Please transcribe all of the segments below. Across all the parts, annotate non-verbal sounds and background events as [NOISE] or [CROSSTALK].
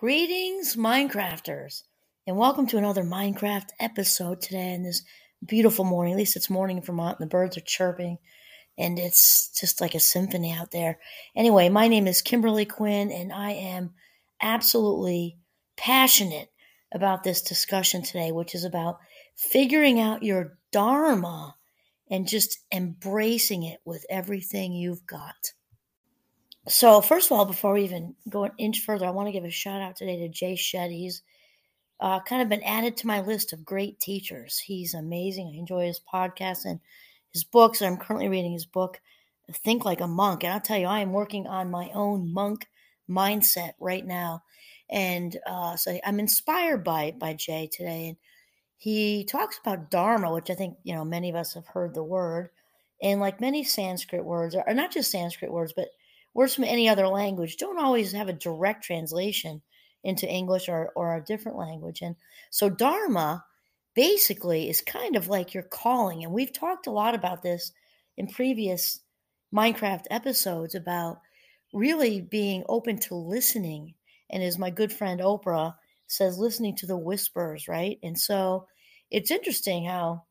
Greetings, Mindcrafters, and welcome to another Mindcraft episode today in this beautiful morning. At least it's morning in Vermont, and the birds are chirping, and it's just like a symphony out there. Anyway, my name is Kimberly Quinn, and I am absolutely passionate about this discussion today, which is about figuring out your Dharma and just embracing it with everything you've got. So, first of all, before we even go an inch further, I want to give a shout out today to Jay Shetty. He's uh, kind of been added to my list of great teachers. He's amazing. I enjoy his podcast and his books. I'm currently reading his book, Think Like a Monk. And I'll tell you, I am working on my own monk mindset right now. And uh, so I'm inspired by by Jay today. And he talks about Dharma, which I think, you know, many of us have heard the word. And like many Sanskrit words, or not just Sanskrit words, but words from any other language don't always have a direct translation into English or, or a different language. And so Dharma basically is kind of like your calling. And we've talked a lot about this in previous Mindcraft episodes about really being open to listening. And as my good friend Oprah says, listening to the whispers, right? And so it's interesting how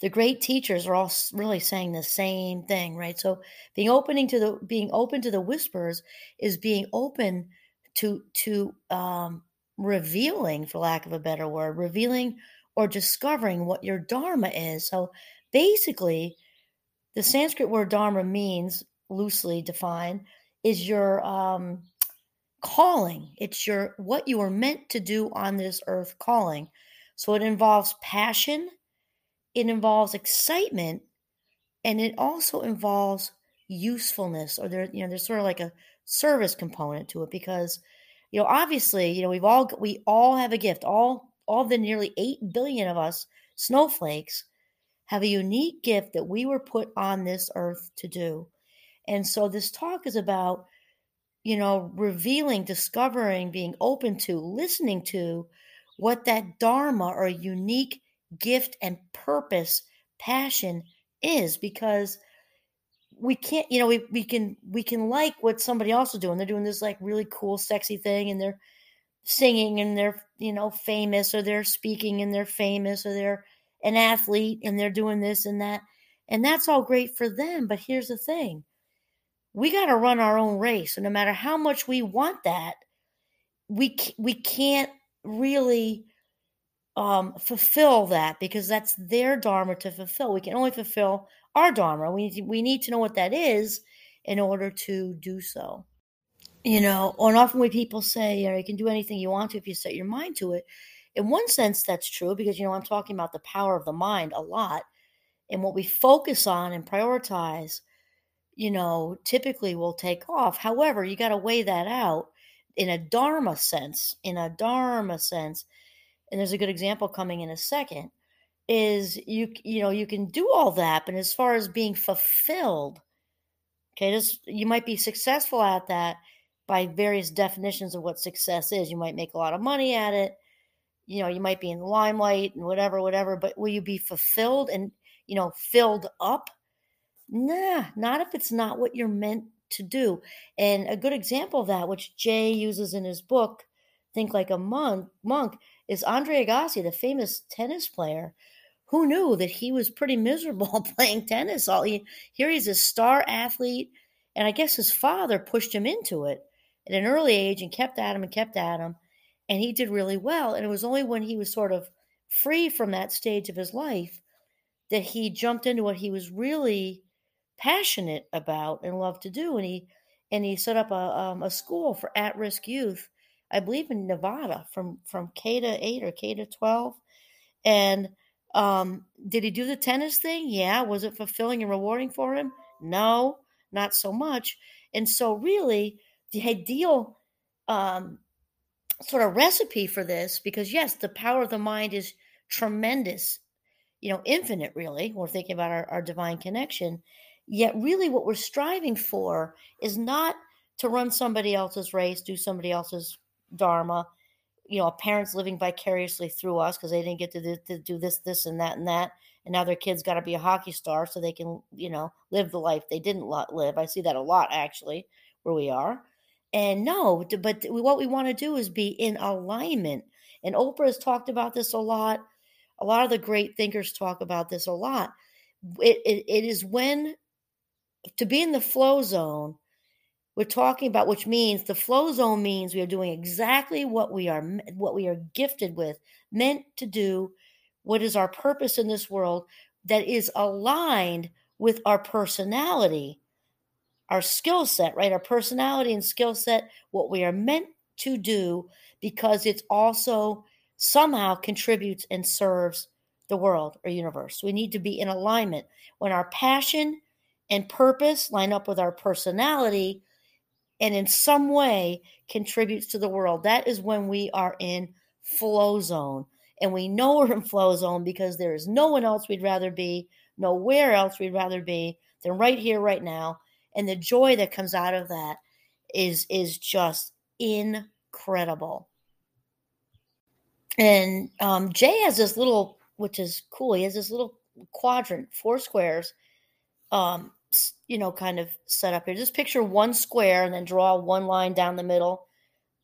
the great teachers are all really saying the same thing, right? So being opening to the being open to the whispers is being open to to um, revealing, for lack of a better word, revealing or discovering what your dharma is. So basically, the Sanskrit word dharma means loosely defined is your um, calling. It's your what you are meant to do on this earth calling. So it involves passion it involves excitement and it also involves usefulness or there you know there's sort of like a service component to it because you know obviously you know we've all we all have a gift. All all the nearly 8 billion of us snowflakes have a unique gift that we were put on this earth to do. And so this talk is about you know revealing discovering being open to listening to what that dharma or unique gift and purpose, passion is because we can't, you know, we, we can we can like what somebody else is doing. They're doing this like really cool, sexy thing and they're singing and they're, you know, famous or they're speaking and they're famous or they're an athlete and they're doing this and that. And that's all great for them. But here's the thing we got to run our own race. And no matter how much we want that, we, we can't really um, fulfill that because that's their dharma to fulfill. We can only fulfill our dharma. We need to, we need to know what that is in order to do so. You know, and often when people say, you know, you can do anything you want to if you set your mind to it. In one sense, that's true because you know I'm talking about the power of the mind a lot, and what we focus on and prioritize. You know, typically will take off. However, you got to weigh that out in a dharma sense. In a dharma sense, and there's a good example coming in a second is you you know you can do all that but as far as being fulfilled okay this you might be successful at that by various definitions of what success is. You might make a lot of money at it you know you might be in the limelight and whatever whatever but will you be fulfilled and you know filled up? Nah not if it's not what you're meant to do. And a good example of that which jay uses in his book think like a monk monk is Andre Agassi, the famous tennis player. Who knew that he was pretty miserable [LAUGHS] playing tennis? All he, here he's a star athlete, and I guess his father pushed him into it at an early age and kept at him and kept at him, and he did really well. And it was only when he was sort of free from that stage of his life that he jumped into what he was really passionate about and loved to do, and he and he set up a um, a school for at risk youth I believe in Nevada from from K to eight or K to twelve. And um, did he do the tennis thing? Yeah. Was it fulfilling and rewarding for him? No, not so much. And so, really, the ideal um, sort of recipe for this, because yes, the power of the mind is tremendous, you know, infinite, really. We're thinking about our, our divine connection. Yet, really, what we're striving for is not to run somebody else's race, do somebody else's dharma you know parents living vicariously through us because they didn't get to, to do this this and that and that and now their kids got to be a hockey star so they can you know live the life they didn't live i see that a lot actually where we are And no, but what we want to do is be in alignment. And Oprah has talked about this a lot. A lot of the great thinkers talk about this a lot. It, it, it is when to be in the flow zone, we're talking about, which means the flow zone means we are doing exactly what we are what we are gifted with, meant to do, what is our purpose in this world that is aligned with our personality, our skill set, right? Our personality and skill set, what we are meant to do, because it's also somehow contributes and serves the world or universe. We need to be in alignment. When our passion and purpose line up with our personality and in some way contributes to the world, that is when we are in flow zone. And we know [LAUGHS] we're in flow zone because there is no one else we'd rather be, nowhere else we'd rather be than right here, right now. And the joy that comes out of that is is just incredible. And um, Jay has this little, which is cool. He has this little quadrant, four squares, um, you know, kind of set up here. Just picture one square and then draw one line down the middle,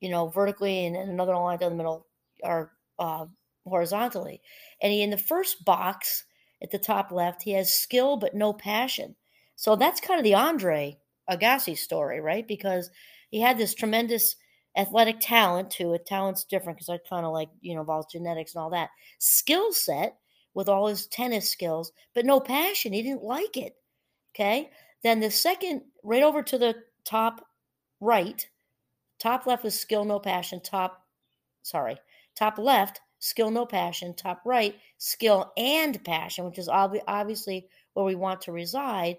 you know, vertically, and, and another line down the middle, or uh, horizontally. And he, in the first box at the top left, he has skill but no passion. So that's kind of the Andre Agassi story, right? Because he had this tremendous athletic talent to it. Talent's different because I kind of like, you know, involves genetics and all that. Skill set with all his tennis skills, but no passion. He didn't like it. Okay. Then the second, right over to the top right, top left is skill, no passion. Top, sorry, top left, skill, no passion. Top right, skill and passion, which is ob- obviously where we want to reside.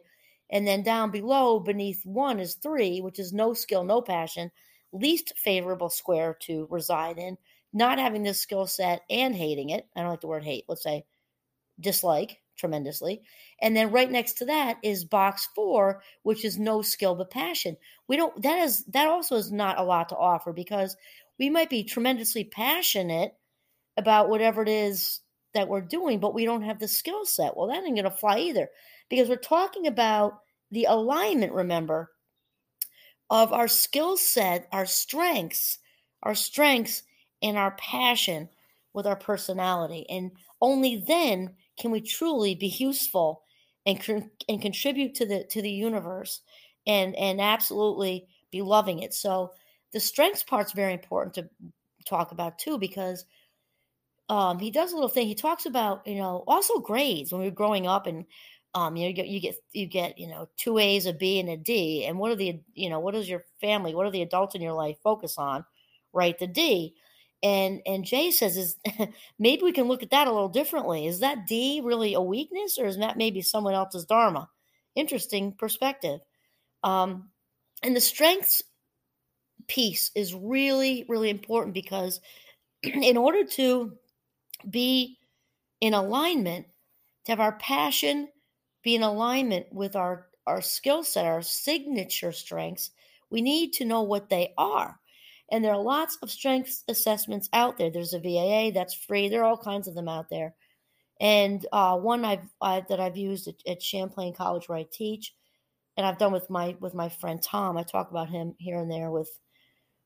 And then down below, beneath one is three, which is no skill, no passion, least favorable square to reside in, not having this skill set and hating it. I don't like the word hate, let's say dislike tremendously. And then right next to that is box four, which is no skill but passion. We don't that is that also is not a lot to offer because we might be tremendously passionate about whatever it is that we're doing, but we don't have the skill set. Well, that ain't gonna fly either. Because we're talking about the alignment, remember, of our skill set, our strengths, our strengths and our passion with our personality. And only then can we truly be useful and and contribute to the to the universe and and absolutely be loving it. So the strengths part's very important to talk about too because um, he does a little thing. He talks about you know also grades when we were growing up and um, you know you get you get you get you know two A's, a B, and a D. And what are the you know what does your family, what are the adults in your life focus on? Right, the D. And and Jay says is [LAUGHS] maybe we can look at that a little differently. Is that D really a weakness, or is that maybe someone else's dharma? Interesting perspective. Um, and the strengths piece is really really important because [CLEARS THROAT] in order to be in alignment, to have our passion be in alignment with our our skill set, our signature strengths, we need to know what they are. And there are lots of strengths assessments out there. There's a VIA that's free. There are all kinds of them out there. And uh, one I've, I've, that I've used at, at, Champlain College where I teach, and I've done with my with my friend Tom. I talk about him here and there with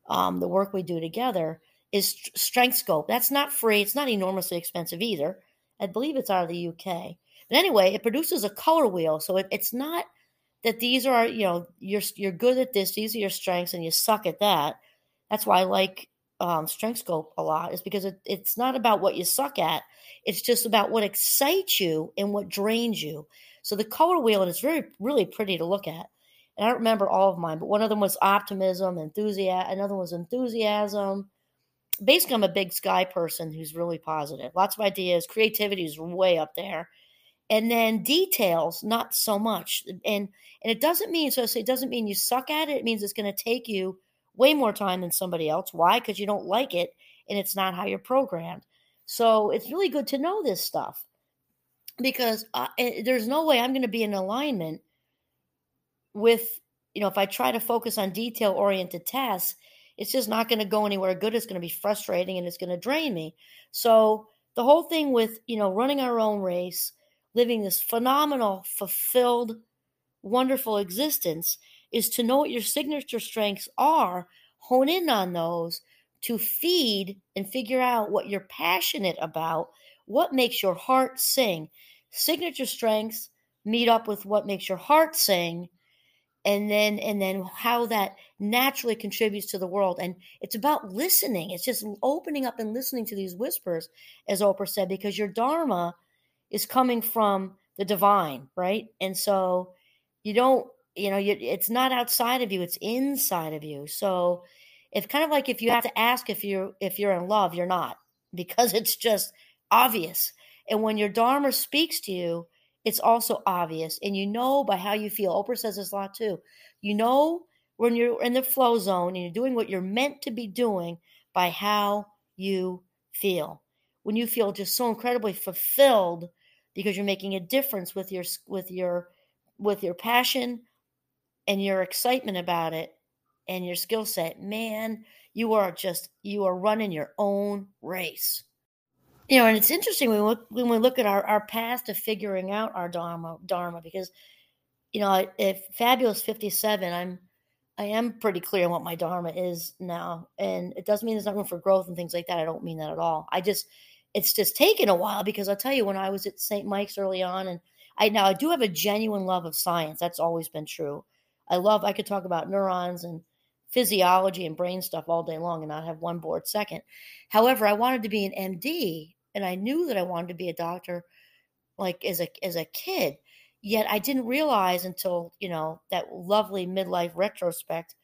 um, the work we do together. Is Strengthscope. That's not free. It's not enormously expensive either. I believe it's out of the UK. But anyway, it produces a color wheel, so it, it's not that these are you know you're you're good at this. These are your strengths, and you suck at that that's why I like um, Strengthscope a lot, is because it, it's not about what you suck at. It's just about what excites you and what drains you. So the color wheel, and it's very, really pretty to look at. And I don't remember all of mine, but one of them was optimism, enthusiasm. Another one was enthusiasm. Basically, I'm a big sky person who's really positive. Lots of ideas. Creativity is way up there. And then details, not so much. And and it doesn't mean so. It doesn't mean you suck at it. It means it's going to take you way more time than somebody else. Why? Because you don't like it and it's not how you're programmed. So it's really good to know this stuff because uh, there's no way I'm going to be in alignment with, you know, if I try to focus on detail oriented tasks, it's just not going to go anywhere good. It's going to be frustrating and it's going to drain me. So the whole thing with, you know, running our own race, living this phenomenal, fulfilled, wonderful existence is to know what your signature strengths are, hone in on those to feed and figure out what you're passionate about, what makes your heart sing. Signature strengths meet up with what makes your heart sing and then and then how that naturally contributes to the world. And it's about listening. It's just opening up and listening to these whispers as oprah said because your dharma is coming from the divine right? And so you don't you know you, it's not outside of you it's inside of you so it's kind of like if you have to ask if you're if you're in love you're not [LAUGHS] because it's just obvious and when your dharma speaks to you it's also obvious. And you know by how you feel. Oprah says this a lot too. You know when you're in the flow zone and you're doing what you're meant to be doing by how you feel. When you feel just so incredibly fulfilled because you're making a difference with your with your with your passion and your excitement about it and your skill set, man, you are just you are running your own race. You know, and it's interesting when we look, when we look at our, our path to figuring out our dharma, dharma because, you know, if fabulous fifty seven, I'm I am pretty clear on what my dharma is now, and it doesn't mean there's not room for growth and things like that. I don't mean that at all. I just it's just taken a while because I'll tell you when I was at St. Mike's early on, and I now I do have a genuine love of science. That's always been true. I love I could talk about neurons and physiology and brain stuff all day long and not have one bored second. However, I wanted to be an MD and I knew that I wanted to be a doctor like as a as a kid. Yet I didn't realize until, you know, that lovely midlife retrospect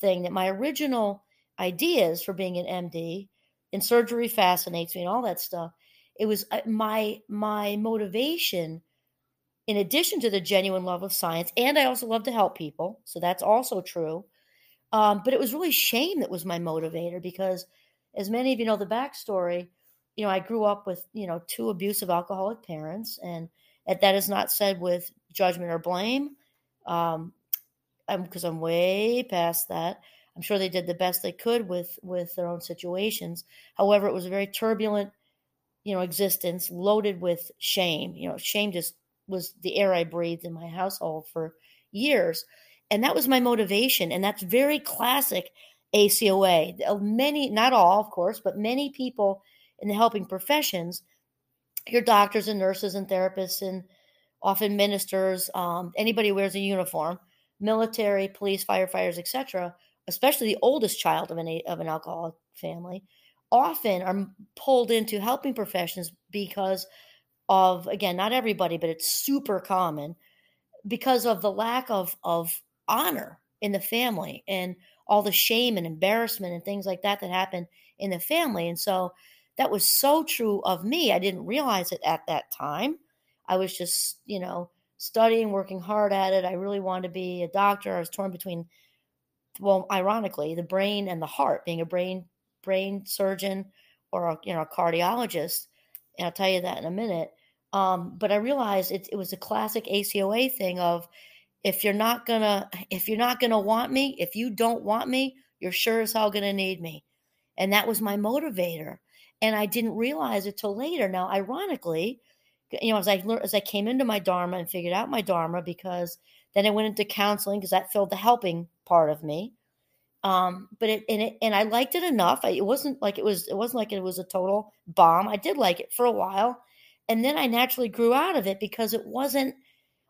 thing that my original ideas for being an MD and surgery fascinates me and all that stuff. It was uh, my my motivation in addition to the genuine love of science and I also love to help people, so that's also true. Um, but it was really shame that was my motivator because as many of you know the backstory, you know, I grew up with, you know, two abusive alcoholic parents, and that is not said with judgment or blame, um, because I'm, I'm way past that. I'm sure they did the best they could with with their own situations. However, it was a very turbulent, you know, existence loaded with shame. You know, shame just was the air I breathed in my household for years, and that was my motivation. And that's very classic ACOA. Many, not all, of course, but many people in the helping professions, your doctors and nurses and therapists and often ministers, um, anybody wears a uniform, military, police, firefighters, etc., especially the oldest child of an of an alcoholic family, often are pulled into helping professions because of again not everybody, but it's super common because of the lack of of honor in the family and all the shame and embarrassment and things like that that happen in the family, and so that was so true of me. I didn't realize it at that time. I was just, you know, studying, working hard at it. I really wanted to be a doctor. I was torn between, well, ironically, the brain and the heart, being a brain brain surgeon or a, you know a cardiologist. And I'll tell you that in a minute. Um, but I realized it, it was a classic ACOA thing of if you're not gonna if you're not gonna want me, if you don't want me, you're sure as hell gonna need me. And that was my motivator and I didn't realize it till later. Now, ironically, you know, as I learned, as I came into my dharma and figured out my dharma, because then I went into counseling because that filled the helping part of me. Um, but it and it and I liked it enough. I, it wasn't like it was. It wasn't like it was a total bomb. I did like it for a while, and then I naturally grew out of it because it wasn't.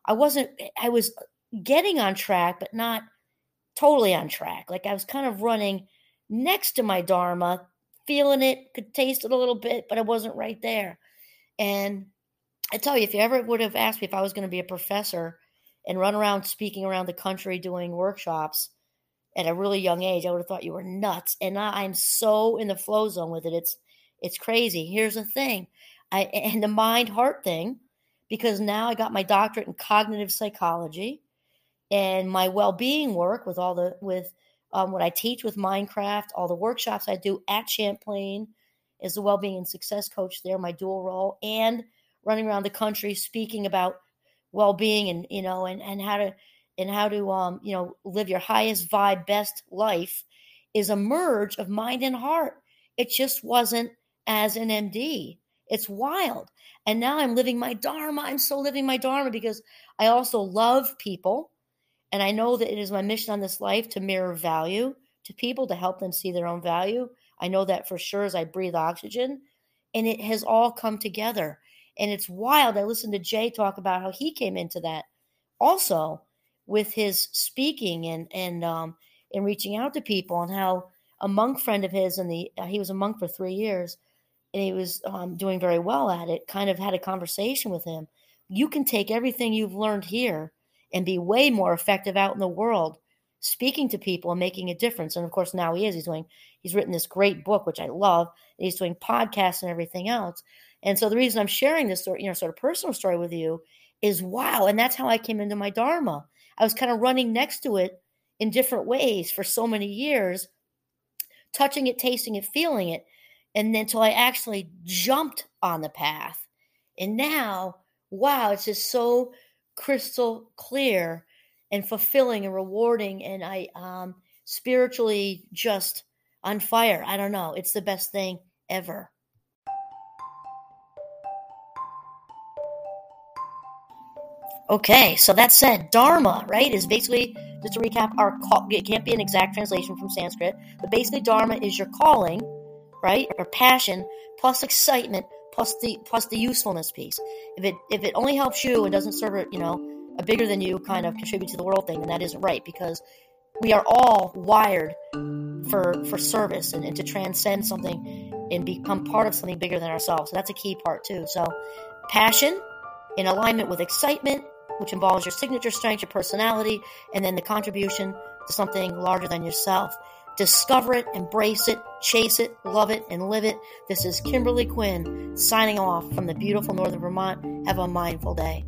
I wasn't. I was getting on track, but not totally on track. Like I was kind of running next to my dharma feeling it, could taste it a little bit, but I wasn't right there. And I tell you, if you ever would have asked me if I was going to be a professor and run around speaking around the country doing workshops at a really young age, I would have thought you were nuts. And now I'm so in the flow zone with it. It's it's crazy. Here's the thing. I and the mind heart thing, because now I got my doctorate in cognitive psychology and my well-being work with all the with um, what I teach with Mindcraft, all the workshops I do at Champlain as a well-being and success coach there, my dual role, and running around the country speaking about well-being and you know and and how to and how to um you know live your highest vibe best life is a merge of mind and heart. It just wasn't as an MD. It's wild. And now I'm living my dharma. I'm so living my dharma because I also love people And I know that it is my mission on this life to mirror value to people to help them see their own value. I know that for sure as I breathe oxygen. And it has all come together. And it's wild. I listened to Jay talk about how he came into that also with his speaking and and um and reaching out to people and how a monk friend of his and the he was a monk for three years and he was um, doing very well at it kind of had a conversation with him you can take everything you've learned here and be way more effective out in the world speaking to people and making a difference. And of course now he is. He's doing he's written this great book which i love he's doing podcasts and everything else. And so the reason i'm sharing this you know sort of personal story with you is wow and that's how i came into my dharma. I was kind of running next to it in different ways for so many years touching it tasting it feeling it and then until i actually jumped on the path. And now wow it's just so crystal clear and fulfilling and rewarding and i um spiritually just on fire. I don't know it's the best thing ever. Okay so that said dharma right is basically just to recap our call it can't be an exact translation from sanskrit but basically dharma is your calling right or passion plus excitement plus the plus the usefulness piece if it if it only helps you and doesn't serve it you know a bigger than you kind of contribute to the world thing, and that isn't right because we are all wired for for service and, and to transcend something and become part of something bigger than ourselves. So that's a key part too. So passion in alignment with excitement, which involves your signature strength, your personality, and then the contribution to something larger than yourself. Discover it, embrace it, chase it, love it, and live it. This is Kimberly Quinn signing off from the beautiful northern Vermont. Have a mindful day.